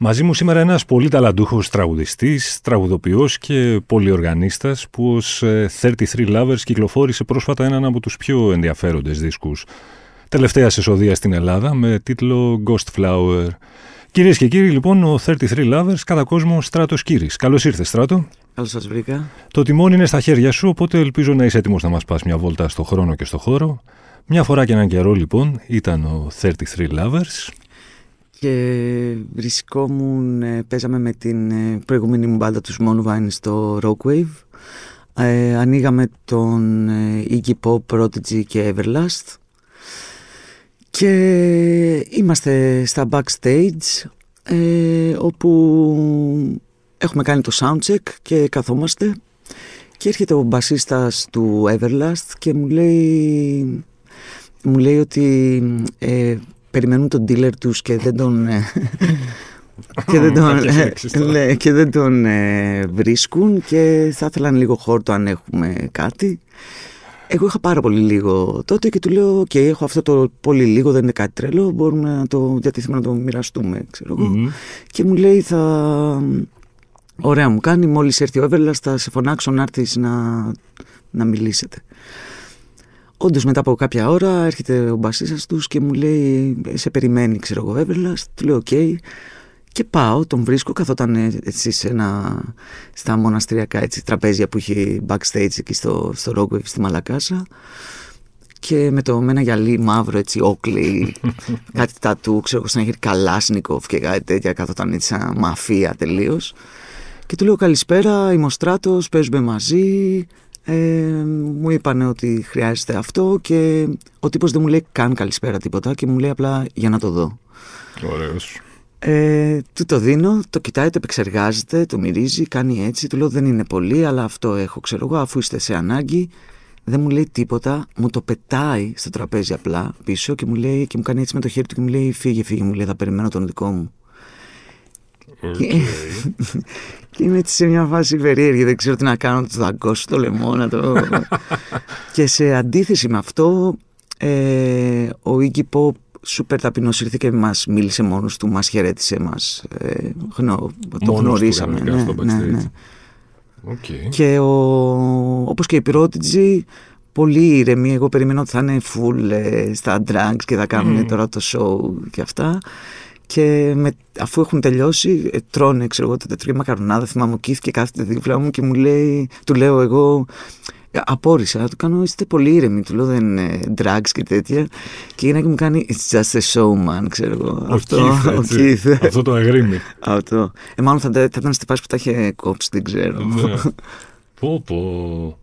Μαζί μου σήμερα ένας πολύ ταλαντούχος τραγουδιστής, τραγουδοποιός και πολυοργανίστας που ως 33 ε, Lovers κυκλοφόρησε πρόσφατα έναν από τους πιο ενδιαφέροντες δίσκους τελευταία εσοδεία στην Ελλάδα με τίτλο Ghost Flower. Κυρίες και κύριοι, λοιπόν, ο 33 Lovers κατά κόσμο Στράτος Κύρι. Καλώς ήρθες, Στράτο. Καλώς σας βρήκα. Το τιμόνι είναι στα χέρια σου, οπότε ελπίζω να είσαι έτοιμος να μας πας μια βόλτα στο χρόνο και στο χώρο. Μια φορά και έναν καιρό, λοιπόν, ήταν ο 33 Lovers και βρισκόμουν, ε, παίζαμε με την ε, προηγούμενη μου μπάντα τους Moonvine στο Rockwave. Ε, ανοίγαμε τον ε, Iggy Pop, Prodigy και Everlast. Και είμαστε στα backstage ε, όπου έχουμε κάνει το soundcheck και καθόμαστε και έρχεται ο μπασίστας του Everlast και μου λέει, μου λέει ότι περιμένουν τον dealer τους και δεν τον... Ε, και δεν τον, ε, και δεν τον ε, βρίσκουν και θα ήθελαν λίγο χόρτο αν έχουμε κάτι. Εγώ είχα πάρα πολύ λίγο τότε και του λέω: OK, έχω αυτό το πολύ λίγο, δεν είναι κάτι τρελό. Μπορούμε να το διαθέσουμε να το μοιραστούμε, ξέρω Και μου λέει: Θα. Ωραία, μου κάνει. Μόλις έρθει ο Εύελας, θα σε φωνάξω να έρθεις να, να μιλήσετε. Όντως μετά από κάποια ώρα έρχεται ο μπασίστας τους και μου λέει: Σε περιμένει, ξέρω εγώ, Εύελα. Του λέω: Οκ. Και πάω, τον βρίσκω, καθόταν έτσι σε ένα, στα μοναστηριακά έτσι, τραπέζια που είχε backstage εκεί στο, στο Rockwave στη Μαλακάσα και με, το, με ένα γυαλί μαύρο έτσι όκλι, κάτι τατού, ξέρω εγώ, στον Καλάσνικοφ και κάτι τέτοια, καθόταν έτσι σαν μαφία τελείως. Και του λέω καλησπέρα, είμαι ο Στράτος, παίζουμε μαζί, ε, μου είπαν ότι χρειάζεται αυτό και ο τύπος δεν μου λέει καν καλησπέρα τίποτα και μου λέει απλά για να το δω. Ωραίος. Ε, του το δίνω, το κοιτάει, το επεξεργάζεται, το μυρίζει, κάνει έτσι. Του λέω δεν είναι πολύ, αλλά αυτό έχω, ξέρω εγώ, αφού είστε σε ανάγκη. Δεν μου λέει τίποτα, μου το πετάει στο τραπέζι απλά πίσω και μου λέει και μου κάνει έτσι με το χέρι του και μου λέει φύγε, φύγε, μου λέει θα περιμένω τον δικό μου. Okay. Και είμαι έτσι σε μια φάση περίεργη, δεν ξέρω τι να κάνω, το δαγκώσω το λαιμό, το... και σε αντίθεση με αυτό, ε, ο Iggy Pop σούπερ ταπεινός ήρθε και μας μίλησε μόνος του, μας χαιρέτησε, μας, ε, γνω, το γνωρίσαμε. ναι, ναι, ναι. Okay. Και ο, όπως και η Prodigy, πολύ ήρεμη. Εγώ περιμένω ότι θα είναι full ε, στα drugs και θα κάνουν mm. τώρα το show και αυτά. Και με, αφού έχουν τελειώσει, ε, τρώνε, ξέρω εγώ, τα τετρία μακαρονάδα. Θυμάμαι, ο Κίθ και κάθεται δίπλα μου και μου λέει, του λέω εγώ, ε, απόρρισα, του κάνω, είστε πολύ ήρεμοι, του λέω δεν είναι drugs και τέτοια. Και η και μου κάνει, it's just a showman, ξέρω εγώ. Ο αυτό, ο Keith, αυτό το αγρίμι. αυτό. Ε, μάλλον θα, θα ήταν στη φάση που τα είχε κόψει, δεν ξέρω. Ναι. πω, πω.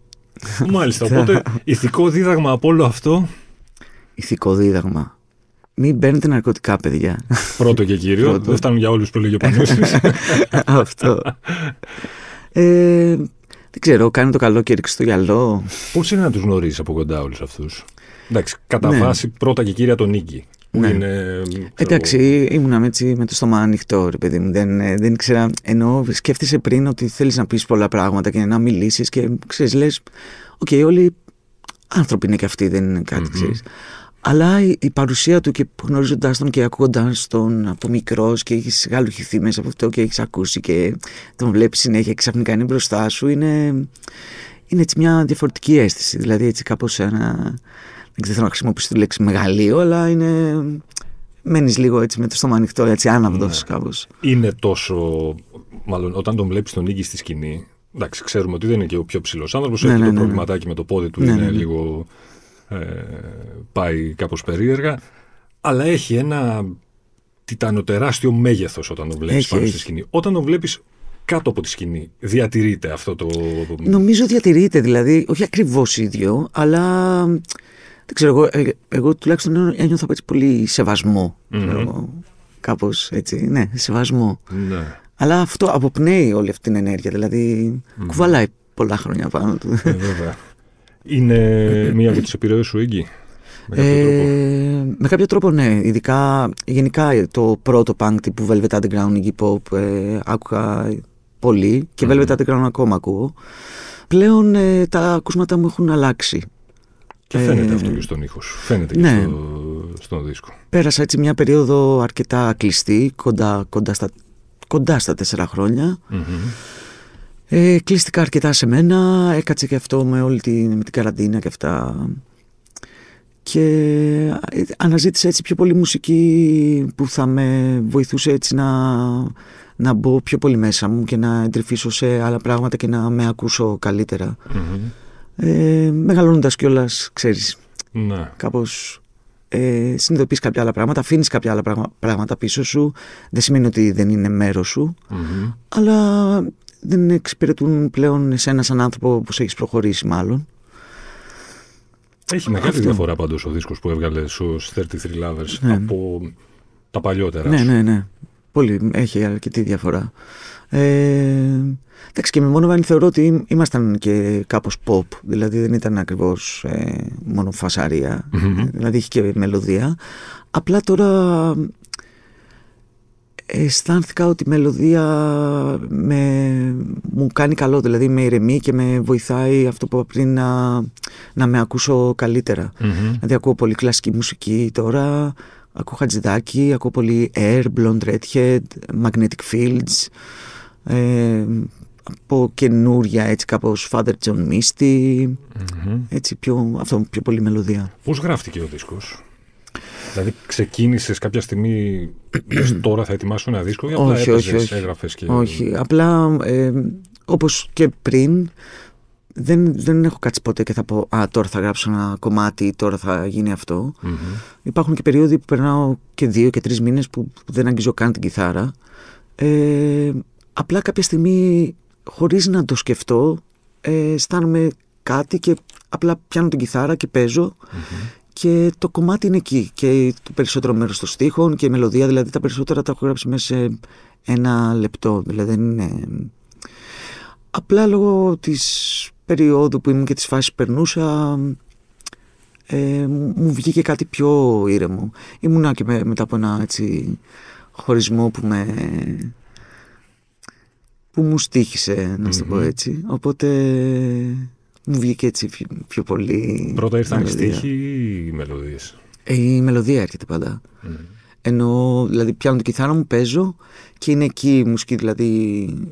Μάλιστα, οπότε ηθικό δίδαγμα από όλο αυτό. Ηθικό δίδαγμα. Μην παίρνετε ναρκωτικά, παιδιά. Πρώτο και κύριο. Πρώτο. Δεν φτάνουν για όλους που λέγει ο Αυτό. Ε, δεν ξέρω, κάνε το καλό και ρίξ' το στο γιαλό. Πώς είναι να τους γνωρίζει από κοντά όλους αυτούς; Εντάξει, κατά ναι. βάση πρώτα και κύρια τον νίκη. Ναι. Είναι, Εντάξει, ήμουν έτσι με το στόμα ανοιχτό, ρε παιδί μου. Δεν, ε, δεν ήξερα. Ενώ σκέφτεσαι πριν ότι θέλεις να πεις πολλά πράγματα και να μιλήσεις και ξέρεις, λες. OK, okay, όλοι άνθρωποι είναι και αυτοί, δεν είναι κάτι, mm-hmm. ξέρεις. Αλλά η παρουσία του και γνωρίζοντά τον και ακούγοντά τον από μικρός και έχεις γαλουχηθεί μέσα από αυτό και έχεις ακούσει και τον βλέπεις συνέχεια και ξαφνικά είναι μπροστά σου, είναι, είναι έτσι μια διαφορετική αίσθηση. Δηλαδή έτσι κάπως ένα. Δεν ξέρω να χρησιμοποιήσω τη λέξη μεγαλείο, αλλά είναι. Μένεις λίγο έτσι με το στόμα ανοιχτό, έτσι άναυδος ναι. κάπως. Είναι τόσο. Μάλλον όταν τον βλέπεις τον Νίκη στη σκηνή. Εντάξει, ξέρουμε ότι δεν είναι και ο πιο ψηλός άνθρωπος. Ναι, έχει ναι, το ναι, ναι. προβληματάκι με το πόδι του, ναι, είναι λίγο ε, πάει κάπως περίεργα, αλλά έχει ένα τιτανοτεράστιο μέγεθος όταν τον βλέπεις πάνω στη σκηνή. Όταν τον βλέπεις κάτω από τη σκηνή, διατηρείται αυτό το... Νομίζω διατηρείται, δηλαδή, όχι ακριβώς ίδιο, αλλά δεν ξέρω, εγώ, ε, εγώ τουλάχιστον ένιωθα έτσι πολύ σεβασμό. Mm-hmm. Κάπως έτσι, ναι, σεβασμό. Ναι. Αλλά αυτό αποπνέει όλη αυτή την ενέργεια, δηλαδή mm-hmm. κουβαλάει πολλά χρόνια πάνω του. Ε, βέβαια. Είναι μία από τις επιρροές σου, Ίγκη, με κάποιο τρόπο. Ε, με κάποιο τρόπο ναι, ειδικά γενικά το πρώτο punk τύπου Velvet Underground, Iggy Pop ε, άκουγα πολύ και Velvet Underground ακόμα ακούω. Πλέον ε, τα ακούσματα μου έχουν αλλάξει. Και φαίνεται Ε, αυτό και στον ήχο σου. Φαίνεται ναι. και στο, στον δίσκο. Πέρασα έτσι μια περίοδο αρκετά κλειστή, κοντά, κοντά, στα, κοντά στα τέσσερα χρόνια. Μμμ. Ε, κλείστηκα αρκετά σε μένα, έκατσε και αυτό με όλη την, με την καραντίνα και αυτά. Και ε, αναζήτησα έτσι πιο πολύ μουσική που θα με βοηθούσε έτσι να, να μπω πιο πολύ μέσα μου και να εντρυφήσω σε άλλα πράγματα και να με ακούσω καλύτερα. Μμμ. Ε, μεγαλώνοντας κιόλας, ξέρεις, Ναι. κάπως ε, συνειδητοποιείς κάποια άλλα πράγματα, αφήνεις κάποια άλλα πράγμα- πράγματα πίσω σου. Δεν σημαίνει ότι δεν είναι μέρος σου, Μμμ. αλλά δεν εξυπηρετούν πλέον εσένα σαν άνθρωπο που σε έχεις προχωρήσει μάλλον. Έχει μεγάλη Αυτό. διαφορά πάντως ο δίσκος που έβγαλε στους 33 Lovers Ναι. από τα παλιότερα. Ναι, σου. ναι, ναι. Πολύ, έχει αρκετή διαφορά. Ε, εντάξει και με Monovan θεωρώ ότι ήμ- ήμασταν και κάπως pop, δηλαδή δεν ήταν ακριβώς ε, μόνο φασαρία, Μμμ. δηλαδή είχε και μελωδία. Απλά τώρα αισθάνθηκα ότι η μελωδία με, μου κάνει καλό, δηλαδή με ηρεμεί και με βοηθάει αυτό που είπα πριν να, να με ακούσω καλύτερα. Μμμ. Δηλαδή ακούω πολύ κλασική μουσική τώρα, ακούω Χατζηδάκη, ακούω πολύ Air, Blonde Redhead, Magnetic Fields, ε, από καινούρια έτσι κάπως Father John Misty, Μμμ. έτσι πιο, αυτό πιο πολύ μελωδία. Πώς γράφτηκε ο δίσκος; Δηλαδή ξεκίνησες κάποια στιγμή λες, τώρα θα ετοιμάσω ένα δίσκο ή απλά Όχι, έπαιζες, όχι, όχι. έγραφες και... Όχι, απλά ε, όπως και πριν δεν, δεν έχω κάτσει ποτέ και θα πω «Α, τώρα θα γράψω ένα κομμάτι, τώρα θα γίνει αυτό». Μμμ. Υπάρχουν και περίοδοι που περνάω και δύο και τρεις μήνες που δεν αγγίζω καν την κιθάρα. Ε, απλά κάποια στιγμή, χωρίς να το σκεφτώ, ε, αισθάνομαι κάτι και απλά πιάνω την κιθάρα και παίζω και το κομμάτι είναι εκεί και το περισσότερο μέρος των στίχων και η μελωδία, δηλαδή τα περισσότερα τα έχω γράψει μέσα σε ένα λεπτό, δηλαδή δεν είναι... Απλά λόγω της περίοδου που ήμουν και της φάσης που περνούσα ε, μου βγήκε κάτι πιο ήρεμο. Ήμουνα και με- μετά από ένα έτσι χωρισμό που με που μου στήχησε να σου το πω Μμμ. έτσι οπότε μου βγήκε έτσι πιο, πιο πολύ Πρώτα ήρθαν οι μελωδία. στίχοι ή οι μελωδίες; Ε, η μελωδία έρχεται πάντα Μμμ. ενώ δηλαδή πιάνω την κιθάρα μου, παίζω και είναι εκεί η μουσική, δηλαδή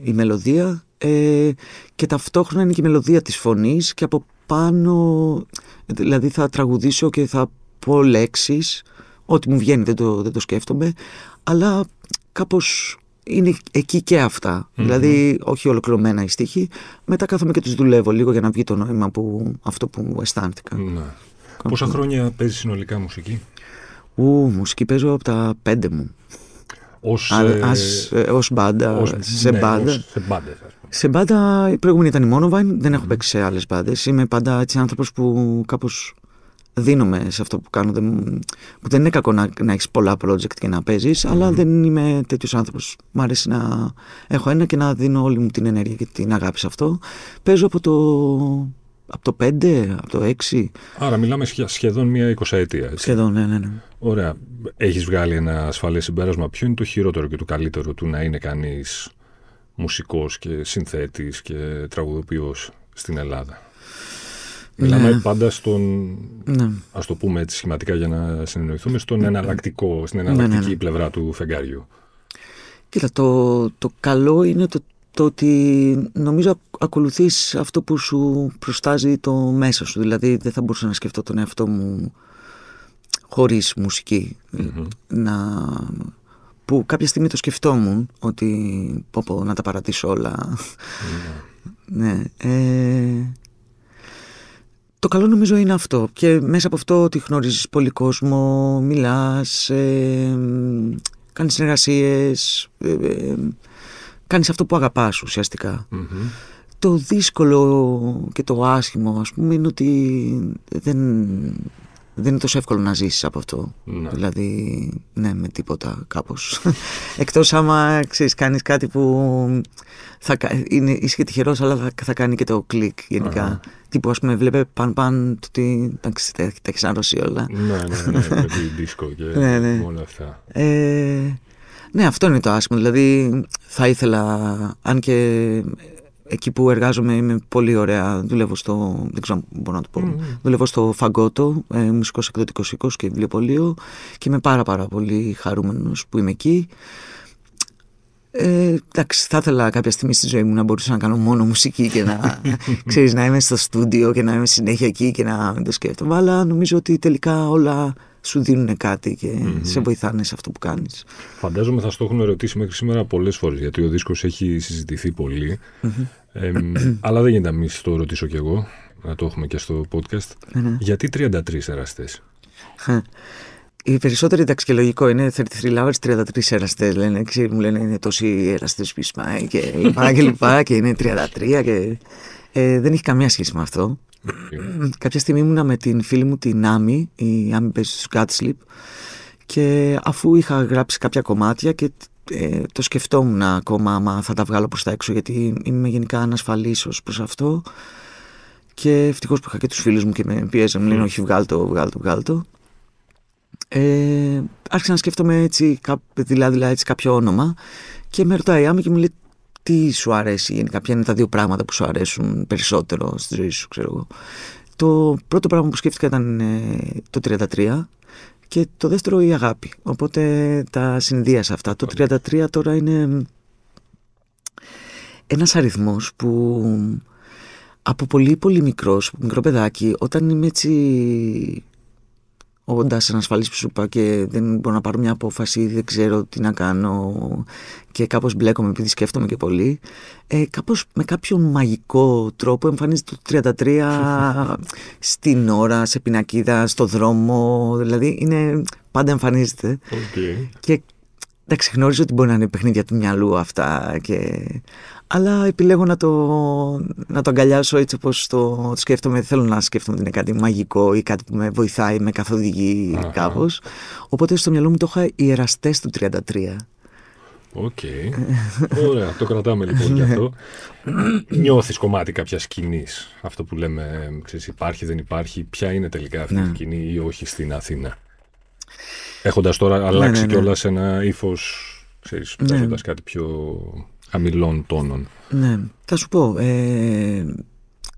η μελωδία ε, και ταυτόχρονα είναι και η μελωδία της φωνής και από πάνω δηλαδή θα τραγουδήσω και θα πω λέξεις ό,τι μου βγαίνει δεν το, δεν το σκέφτομαι αλλά κάπως είναι εκεί και αυτα δηλαδή όχι ολοκληρωμένα οι στίχοι μετά κάθομαι και τους δουλεύω λίγο για να βγει το νόημα που, αυτό που αισθάνθηκα Ναι. Πόσα χρόνια παίζεις συνολικά μουσική; Ου, μουσική παίζω από τα πέντε μου Ως, Α, ε, ας, ε, ως μπάντα, ως- σε ναι, μπάντα. ως- σε μπάντες, ας πούμε. Σε μπάντα, η προηγούμενη ήταν η Monovine, δεν έχω παίξει σε άλλες μπάντες. Είμαι πάντα έτσι άνθρωπος που κάπως δίνομαι σε αυτό που κάνω. Δεν, που δεν είναι κακό να, να έχεις πολλά project και να παίζεις, αλλά δεν είμαι τέτοιος άνθρωπος. Μ' αρέσει να έχω ένα και να δίνω όλη μου την ενέργεια και την αγάπη σε αυτό. Παίζω από το, από το 5, από το 6, Άρα μιλάμε σχε- σχεδόν μία εικοσαετία. Έτσι. σχεδόν, ναι, ναι, ναι. Ωραία. Έχεις βγάλει ένα ασφαλές συμπέρασμα. Ποιο είναι το χειρότερο και το καλύτερο του να είναι κανείς μουσικός και συνθέτης και τραγουδοποιός στην Ελλάδα; Μιλάμε πάντα στον, ναι. ας το πούμε έτσι σχηματικά για να συνεννοηθούμε, στον εναλλακτικό, στην εναλλακτική ναι, ναι. πλευρά του φεγγάριου. Κοίτα, το, το καλό είναι το, το ότι νομίζω ακ- ακολουθείς αυτό που σου προστάζει το μέσα σου. Δηλαδή δεν θα μπορούσα να σκεφτώ τον εαυτό μου χωρίς μουσική. Να, που κάποια στιγμή το σκεφτόμουν ότι πω, πω να τα παρατήσω όλα. ναι. Ε, το καλό νομίζω είναι αυτό και μέσα από αυτό ότι γνωρίζεις πολύ κόσμο, μιλάς, ε, κάνεις συνεργασίες, ε, ε, κάνεις αυτό που αγαπάς ουσιαστικά. Μμμ. Το δύσκολο και το άσχημο ας πούμε είναι ότι δεν, δεν είναι τόσο εύκολο να ζήσεις από αυτό. Ναι. Δηλαδή, ναι, με τίποτα κάπως. Εκτός άμα, ξέρεις, κάνεις κάτι που θα, είναι, είσαι και τυχερός, αλλά θα, θα κάνει και το κλικ γενικά. Uh-huh. Τύπου, ας πούμε, βλέπε παν παν το τι, εντάξει, τα, τα έχεις άρρωση όλα. ναι, ναι, ναι, με τη δίσκο και ναι, ναι. όλα αυτά. Ε, ναι, αυτό είναι το άσχημο. Δηλαδή, θα ήθελα, αν και εκεί που εργάζομαι είμαι πολύ ωραία. Δουλεύω στο. Δεν ξέρω αν μπορώ να το πω. Mm. Δουλεύω στο Φαγκότο, ε, μουσικός εκδοτικός οίκος και βιβλιοπωλείο και είμαι πάρα πάρα πολύ χαρούμενος που είμαι εκεί. Ε, εντάξει, θα ήθελα κάποια στιγμή στη ζωή μου να μπορούσα να κάνω μόνο μουσική και να, ξέρεις, να είμαι στο στούντιο και να είμαι συνέχεια εκεί και να μην το σκέφτομαι. Αλλά νομίζω ότι τελικά όλα σου δίνουν κάτι και mm-hmm. σε βοηθάνε σε αυτό που κάνεις. Φαντάζομαι θα στο έχουν ερωτήσει μέχρι σήμερα πολλές φορές γιατί ο δίσκος έχει συζητηθεί πολύ. Mm-hmm. Ε, αλλά δεν γίνεται να μην το ρωτήσω κι εγώ, να το έχουμε και στο podcast. Mm-hmm. Γιατί 33 εραστές; Οι περισσότεροι εντάξει και λογικό είναι 33 lovers, 33 εραστές. Λένε, ξέρει, μου λένε είναι τόσοι εραστές που είσαι και λοιπά και λοιπά και είναι 33 και. Ε, δεν έχει καμία σχέση με αυτό. Κάποια στιγμή ήμουνα με την φίλη μου την Άμι, η Άμι παίζει στο Sleep και αφού είχα γράψει κάποια κομμάτια και ε, το σκεφτόμουν ακόμα άμα θα τα βγάλω προς τα έξω γιατί είμαι γενικά ανασφαλής ως προς αυτό. Και ευτυχώς που είχα και τους φίλους μου και με πίεζαν μου λένε όχι βγάλ το, βγάλ το, βγάλ το ε, άρχισα να σκέφτομαι έτσι, δηλαδή, δηλαδή έτσι κάποιο όνομα και με ρωτάει η Άμι και μου λέει τι σου αρέσει γενικά, ποια είναι τα δύο πράγματα που σου αρέσουν περισσότερο στη ζωή σου, ξέρω εγώ. Το πρώτο πράγμα που σκέφτηκα ήταν ε, το 33 και το δεύτερο η αγάπη. Οπότε τα συνδύασα αυτά. Το 33 τώρα είναι ένας αριθμός που από πολύ πολύ μικρός, μικρό παιδάκι, όταν είμαι έτσι όντα ανασφαλή που σου είπα και δεν μπορώ να πάρω μια απόφαση, δεν ξέρω τι να κάνω και κάπως μπλέκομαι επειδή σκέφτομαι και πολύ. Ε, κάπως με κάποιον μαγικό τρόπο εμφανίζεται το 33 στην ώρα, σε πινακίδα, στο δρόμο. Δηλαδή είναι, πάντα εμφανίζεται. Okay. Και εντάξει, γνωρίζω ότι μπορεί να είναι παιχνίδια του μυαλού αυτά και αλλά επιλέγω να το, να το αγκαλιάσω έτσι όπως το, το σκέφτομαι. Θέλω να σκέφτομαι ότι είναι κάτι μαγικό ή κάτι που με βοηθάει, με καθοδηγεί uh-huh. κάπως. Οπότε στο μυαλό μου το είχα οι εραστές του 33. Οκ. Ωραία, το κρατάμε λοιπόν γι' αυτό. Νιώθεις κομμάτι κάποια σκηνής, αυτό που λέμε, ξέρεις, υπάρχει, δεν υπάρχει, ποια είναι τελικά αυτή η ναι. σκηνή ή όχι στην Αθήνα; Έχοντας τώρα αλλάξει ναι, ναι, ναι. κιόλας ένα ύφος, ξέρεις, ναι. κάτι πιο χαμηλών τόνων. Ναι, θα σου πω. Ε,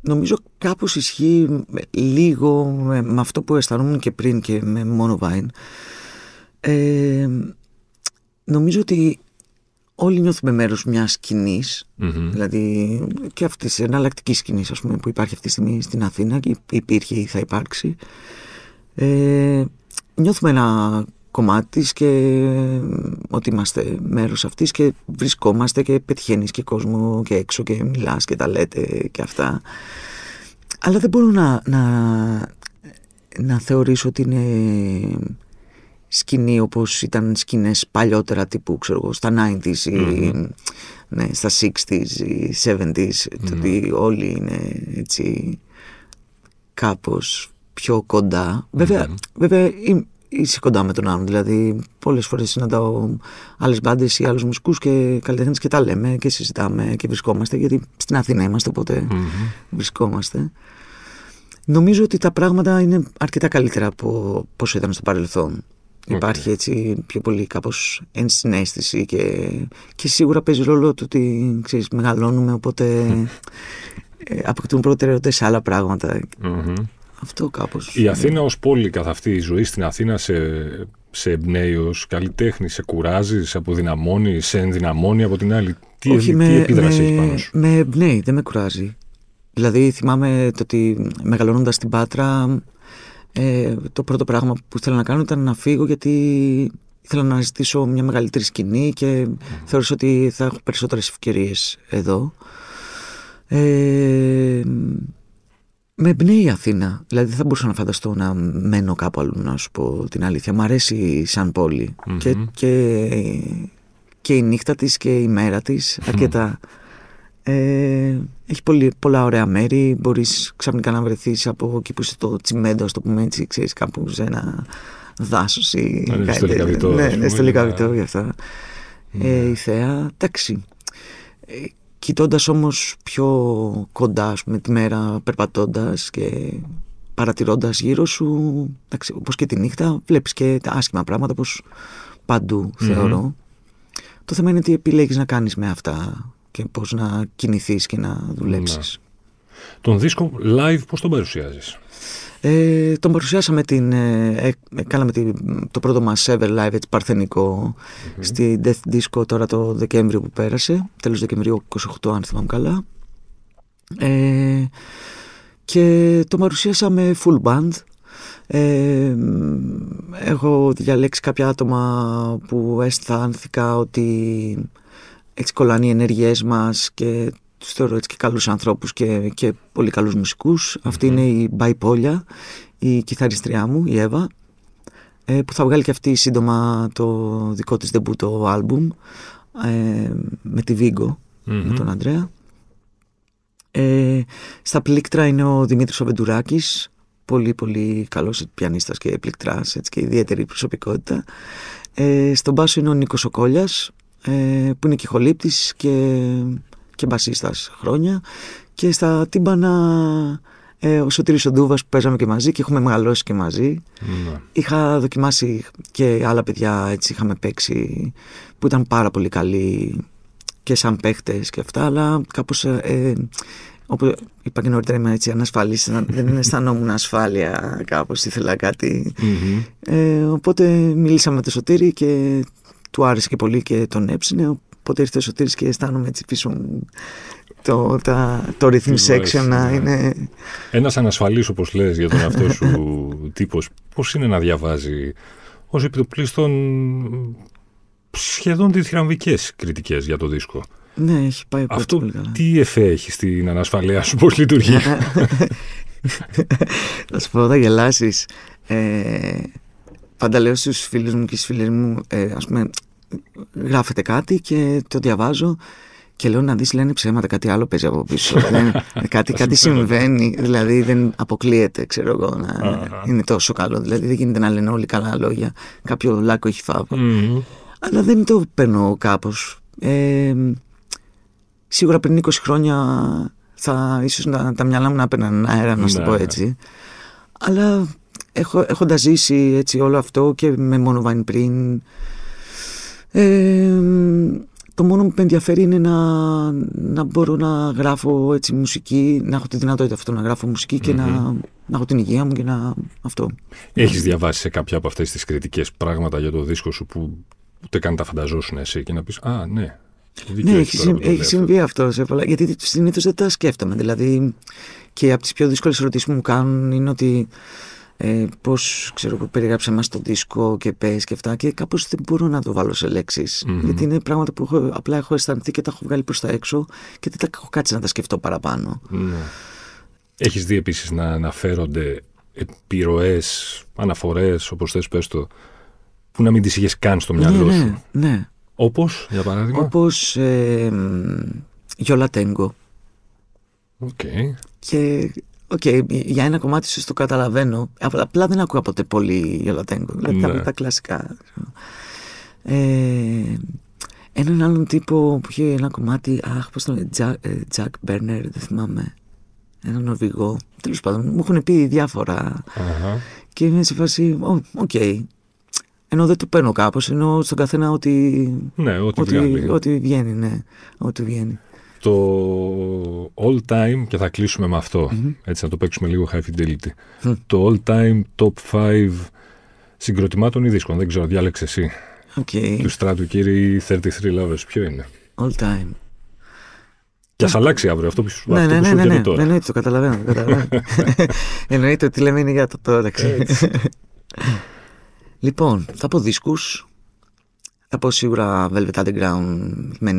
νομίζω κάπως ισχύει λίγο με, αυτό που αισθανόμουν και πριν και με Monovine. Ε, νομίζω ότι όλοι νιώθουμε μέρος μιας σκηνής, δηλαδή και αυτής τη εναλλακτική σκηνής που υπάρχει αυτή τη στιγμή στην Αθήνα και υπήρχε ή θα υπάρξει. Ε, νιώθουμε ένα κομμάτι και ότι είμαστε μέρος αυτής και βρισκόμαστε και πετυχαίνεις και κόσμο και έξω και μιλάς και τα λέτε και αυτά. Αλλά δεν μπορώ να, να, να θεωρήσω ότι είναι σκηνή όπως ήταν σκηνές παλιότερα τύπου ξέρω εγώ στα 90s ή ναι, στα 60s ή 70s το ότι όλοι είναι έτσι κάπως πιο κοντά. Βέβαια, βέβαια είσαι κοντά με τον άλλον. Δηλαδή, πολλές φορές συναντάω άλλες μπάντες ή άλλους μουσικούς και καλλιτέχνες και τα λέμε και συζητάμε και βρισκόμαστε. Γιατί στην Αθήνα είμαστε, οπότε βρισκόμαστε. Νομίζω ότι τα πράγματα είναι αρκετά καλύτερα από πόσο ήταν στο παρελθόν. Υπάρχει έτσι πιο πολύ κάπως ενσυναίσθηση και, και σίγουρα παίζει ρόλο το ότι ξέρεις, μεγαλώνουμε οπότε ε, αποκτούν προτεραιότητες σε άλλα αυτό κάπως. Η Αθήνα ως πόλη καθ' αυτή η ζωή στην Αθήνα σε, σε εμπνέει ως καλλιτέχνη, σε κουράζεις, σε αποδυναμώνει, σε ενδυναμώνει από την άλλη. Τι, Όχι, τι με, επίδραση έχει πάνω σου; Με εμπνέει, δεν με κουράζει. Δηλαδή θυμάμαι το ότι μεγαλώνοντας στην Πάτρα ε, το πρώτο πράγμα που ήθελα να κάνω ήταν να φύγω γιατί ήθελα να ζητήσω μια μεγαλύτερη σκηνή και mm. θεώρησα ότι θα έχω περισσότερες ευκαιρίες εδώ. Ε, με εμπνέει η Αθήνα. Δηλαδή δεν θα μπορούσα να φανταστώ να μένω κάπου αλλού να σου πω την αλήθεια. Μ' αρέσει σαν πολη και, και, και η νύχτα της και η μέρα της αρκετά. Ε, έχει πολύ, πολλά ωραία μέρη. Μπορείς ξαφνικά να βρεθείς από εκεί που είσαι στο τσιμέντο, ας το πούμε έτσι, ξέρεις, κάπου σε ένα δάσος ή κάτι στο λικαβιτό. Ναι, ναι, στο λικαβιτό γι' αυτό. Ναι. Ε, η θέα, εντάξει. Ε, Κοιτώντας όμως πιο κοντά, με τη μέρα, περπατώντας και παρατηρώντας γύρω σου, όπως και τη νύχτα, βλέπεις και τα άσχημα πράγματα όπως παντού θεωρώ. Το θέμα είναι τι επιλέγεις να κάνεις με αυτά και πώς να κινηθείς και να δουλέψεις. Ναι. Τον δίσκο live πώς τον παρουσιάζεις; Ε, τον παρουσιάσαμε την, ε, ε κάναμε την, το πρώτο μας ever live έτσι παρθενικο στη Death Disco τώρα το Δεκέμβριο που πέρασε, τέλος Δεκεμβρίου 28 αν θυμάμαι καλά. Ε, και το παρουσιάσαμε full band. Ε, έχω διαλέξει κάποια άτομα που αισθάνθηκα ότι έτσι κολλάνε οι ενέργειές μας και τους θεωρώ έτσι και καλούς ανθρώπους και, και πολύ καλούς Αυτή είναι η Μπαϊπόλια, η κιθαριστριά μου, η Εύα, ε, που θα βγάλει και αυτή σύντομα το δικό της το άλμπουμ ε, με τη βιγκο με τον Ανδρέα. Ε, στα πλήκτρα είναι ο Δημήτρης Οβεντουράκης, πολύ πολύ καλός πιανίστας και πληκτράς έτσι, και ιδιαίτερη προσωπικότητα. Ε, στον μπάσο είναι ο Νίκος Οκόλιας, ε, που είναι και χολύπτης και, και μπασίστας χρόνια και στα τύμπανα ε, ο Σωτήρης ο Ντούβας που παίζαμε και μαζί και έχουμε μεγαλώσει και μαζί. Ναι. Είχα δοκιμάσει και άλλα παιδιά έτσι είχαμε παίξει που ήταν πάρα πολύ καλοί και σαν παίχτες και αυτά αλλά κάπως ε, ε Όπου είπα και νωρίτερα είμαι έτσι ανασφαλής, δεν αισθανόμουν ασφάλεια κάπως, ήθελα Ε, οπότε μίλησα με τον Σωτήρη και του άρεσε και πολύ και τον έψινε. Οπότε ήρθε ο Σωτήρης και αισθάνομαι έτσι πίσω μου το, τα, το rhythm section να ναι. είναι... Ένας ανασφαλής όπως λες για τον αυτό σου τύπος, πώς είναι να διαβάζει ως επιτοπλίστων σχεδόν διθυραμβικές κριτικές για το δίσκο; Ναι, έχει πάει Αυτό πολύ καλά. τι εφέ έχει στην ανασφαλεία σου, πώς λειτουργεί; Θα σου πω, θα γελάσεις. Ε, πάντα λέω στους φίλους μου και στις φίλες μου, ε, ας πούμε, γράφεται κάτι και το διαβάζω και λέω να δεις λένε ψέματα, κάτι άλλο παίζει από πίσω. δεν, κάτι, κάτι συμβαίνει, δηλαδή δεν αποκλείεται, ξέρω εγώ, να είναι τόσο καλό. Δηλαδή δεν γίνεται να λένε όλοι καλά λόγια, κάποιο λάκκο έχει φάβο. Αλλά δεν το παίρνω κάπως. Ε, σίγουρα πριν 20 χρόνια θα ίσως τα μυαλά μου να έπαιρναν αέρα, να σου το πω έτσι. Αλλά έχω, ζήσει όλο αυτό και με μόνο πριν ε, το μόνο που με ενδιαφέρει είναι να, να μπορώ να γράφω έτσι μουσική, να έχω τη δυνατότητα αυτό να γράφω μουσική και να, να έχω την υγεία μου και να αυτό. Έχεις διαβάσει σε κάποια από αυτές τις κριτικές πράγματα για το δίσκο σου που ούτε καν τα φανταζόσουν εσύ και να πεις «Α, ναι, ναι, έχεις, έχει συμβεί αυτό σε πολλά. Γιατί συνήθως δεν τα σκέφτομαι. Δηλαδή, και από τις πιο δύσκολες ερωτήσεις που μου κάνουν είναι ότι ε, πώς ξέρω που περιγράψε εμά το δίσκο και πες και αυτά και κάπως δεν μπορώ να το βάλω σε λεξει γιατί είναι πράγματα που έχω, απλά έχω αισθανθεί και τα έχω βγάλει προς τα έξω και δεν τα έχω κάτσει να τα σκεφτώ παραπάνω. Ναι. Έχεις δει επίσης να αναφέρονται επιρροές, αναφορές, όπως θες πες το που να μην τις είχες καν στο μυαλό ναι, σου; Ναι, ναι. Όπως, για παράδειγμα; Όπως ε, Yo La Tengo. OK. Και okay, για ένα κομμάτι σου το καταλαβαίνω. Απλά δεν ακούω ποτέ πολύ Yo La Tengo. Δηλαδή ναι. τα, κλασικά. Ε, έναν άλλον τύπο που είχε ένα κομμάτι. Αχ, πώς το λένε. Jack, Μπέρνερ, δεν θυμάμαι. Έναν Νορβηγό. Τέλος πάντων, μου έχουν πει διάφορα. Uh-huh. Και είμαι σε φάση. OK, okay, ενώ δεν το παίρνω κάπως, ενώ στον καθένα ότι. Ναι, ό,τι, ότι, ό,τι βγαίνει, ναι. Ό,τι βγαίνει. Το all time, και θα κλείσουμε με αυτό, έτσι να το παίξουμε λίγο high fidelity. Το all time top 5 συγκροτημάτων ή δίσκων, δεν ξέρω, διάλεξε εσύ. Okay. Του Στράτου Κύρη 33 Lovers, ποιο είναι; All time. Και ας αλλάξει αύριο αυτό που σου ναι, ναι, ναι, ναι, ναι, τώρα. Ναι, ναι, το καταλαβαίνω. Το καταλαβαίνω. Εννοείται ότι λέμε είναι για το τώρα. Λοιπόν, θα πω δίσκους. Θα πω σίγουρα Velvet Underground με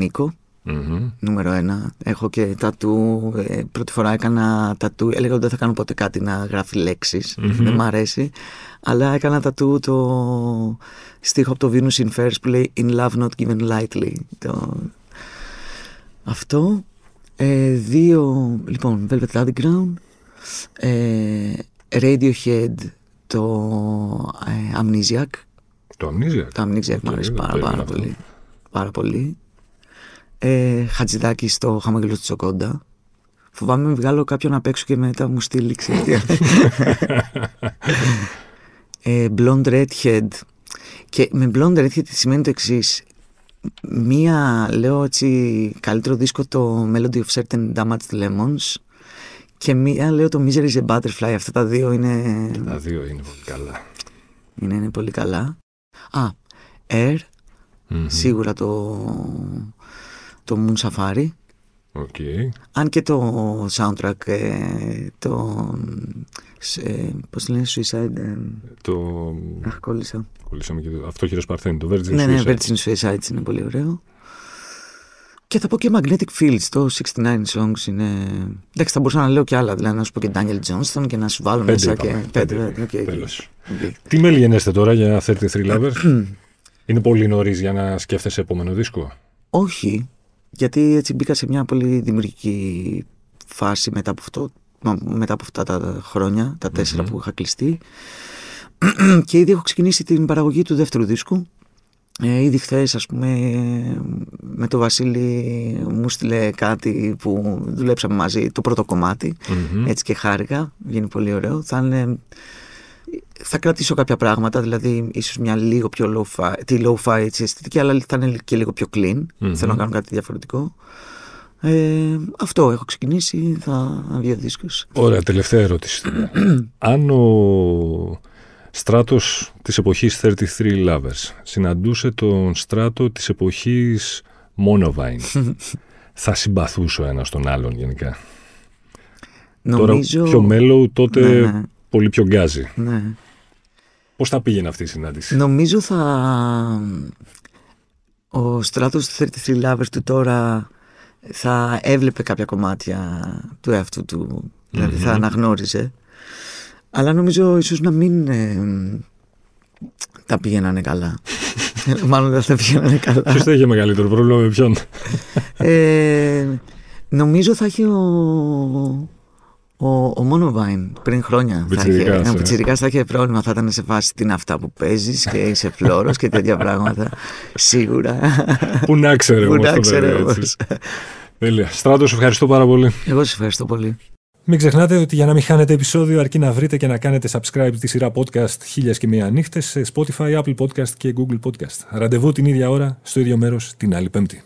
νικο Νούμερο ένα. Έχω και τατού. Ε, πρώτη φορά έκανα τατού. Έλεγα ότι δεν θα κάνω ποτέ κάτι να γράφει Δεν μ' αρέσει. Αλλά έκανα τατού το στίχο από το Venus in First που λέει In love not given lightly. Το... Αυτό. Ε, δύο, λοιπόν, Velvet Underground, ε, Radiohead, το ε, Amnesiac. Το Amnesiac. Το Amnesiac μου αρέσει πάρα, πάρα πολύ. Πάρα πολύ. Ε, Χατζηδάκη στο Χαμόγελο τη Τσοκόντα. Φοβάμαι να βγάλω κάποιον απ' έξω και μετά μου στείλει ξέρετε. ε, Blonde Redhead. Και με Blonde Redhead σημαίνει το εξής. Μία, λέω έτσι, καλύτερο δίσκο το Melody of Certain Damaged Lemons και μία λέω το Misery is a Butterfly. Αυτά τα δύο είναι... Τα δύο είναι πολύ καλά. Είναι, είναι πολύ καλά. Α, Air, σίγουρα το, το Moon Safari. Okay. Αν και το soundtrack, ε, το. Ε, Πώς λένε, Suicide. Ε, το. Αχ, κόλλησα. Κόλλησαμε και το. Αυτό χειρό Παρθένη, το Virgin ναι, Suicide. Ναι, Virgin Suicide είναι πολύ ωραίο. Και θα πω και Magnetic Fields, το 69 Songs είναι. Εντάξει, θα μπορούσα να λέω και άλλα. Δηλαδή να σου πω και Daniel Johnston και να σου βάλω πέντε μέσα είπαμε, και. Πέντε. Okay, Τέλος. Okay. Τι μέλη γενέστε τώρα για 33 Lovers, Είναι πολύ νωρίς για να σκέφτεσαι επόμενο δίσκο; Όχι, γιατί έτσι μπήκα σε μια πολύ δημιουργική φάση μετά από, αυτό, μετά από αυτά τα χρόνια, τα τεσσερα που είχα κλειστεί. και ήδη έχω ξεκινήσει την παραγωγή του δεύτερου δίσκου. Ε, ήδη χθες, ας πούμε, με τον Βασίλη μου στείλε κάτι που δουλέψαμε μαζί, το πρώτο Έτσι και χάρηκα. Γίνει πολύ ωραίο. Θα είναι θα κρατήσω κάποια πράγματα, δηλαδή ίσως μια λίγο πιο low-fi, τη low-fi έτσι, αισθητική, αλλά θα είναι και λίγο πιο clean. Θέλω να κάνω κάτι διαφορετικό. Ε, αυτό έχω ξεκινήσει, θα βγει ο δίσκος. Ωραία, τελευταία ερώτηση. Αν ο στράτος της εποχής 33 Lovers συναντούσε τον στράτο της εποχής Monovine, θα συμπαθούσε ο ένας τον άλλον γενικά; Νομίζω... Τώρα πιο μέλο, τότε ναι, ναι πολύ πιο γκάζι. Ναι. Πώς θα πήγαινε αυτή η συνάντηση; Νομίζω θα... Ο στράτος του 33 Lovers του τώρα θα έβλεπε κάποια κομμάτια του εαυτού του, δηλαδη θα αναγνώριζε. Αλλά νομίζω ίσως να μην ε, τα πήγαιναν καλά. Μάλλον δεν θα πήγαιναν καλά. Ποιος θα είχε μεγαλύτερο πρόβλημα με ποιον. ε, νομίζω θα έχει ο, ο, ο Μόνοβάιν πριν χρόνια. Πιτσιρικάς, θα είχε, ε. θα είχε πρόβλημα. Θα ήταν σε φάση τι είναι αυτά που παίζεις και είσαι φλόρος και τέτοια πράγματα. Σίγουρα. Πού να ξέρει Πού να ξέρει όμως. Τέλεια. Στράτο, ευχαριστώ πάρα πολύ. Εγώ σας ευχαριστώ πολύ. Μην ξεχνάτε ότι για να μην χάνετε επεισόδιο αρκεί να βρείτε και να κάνετε subscribe τη σειρά podcast χίλιας και μία νύχτες σε Spotify, Apple Podcast και Google Podcast. Ραντεβού την ίδια ώρα, στο ίδιο μέρος, την άλλη Πέμπτη.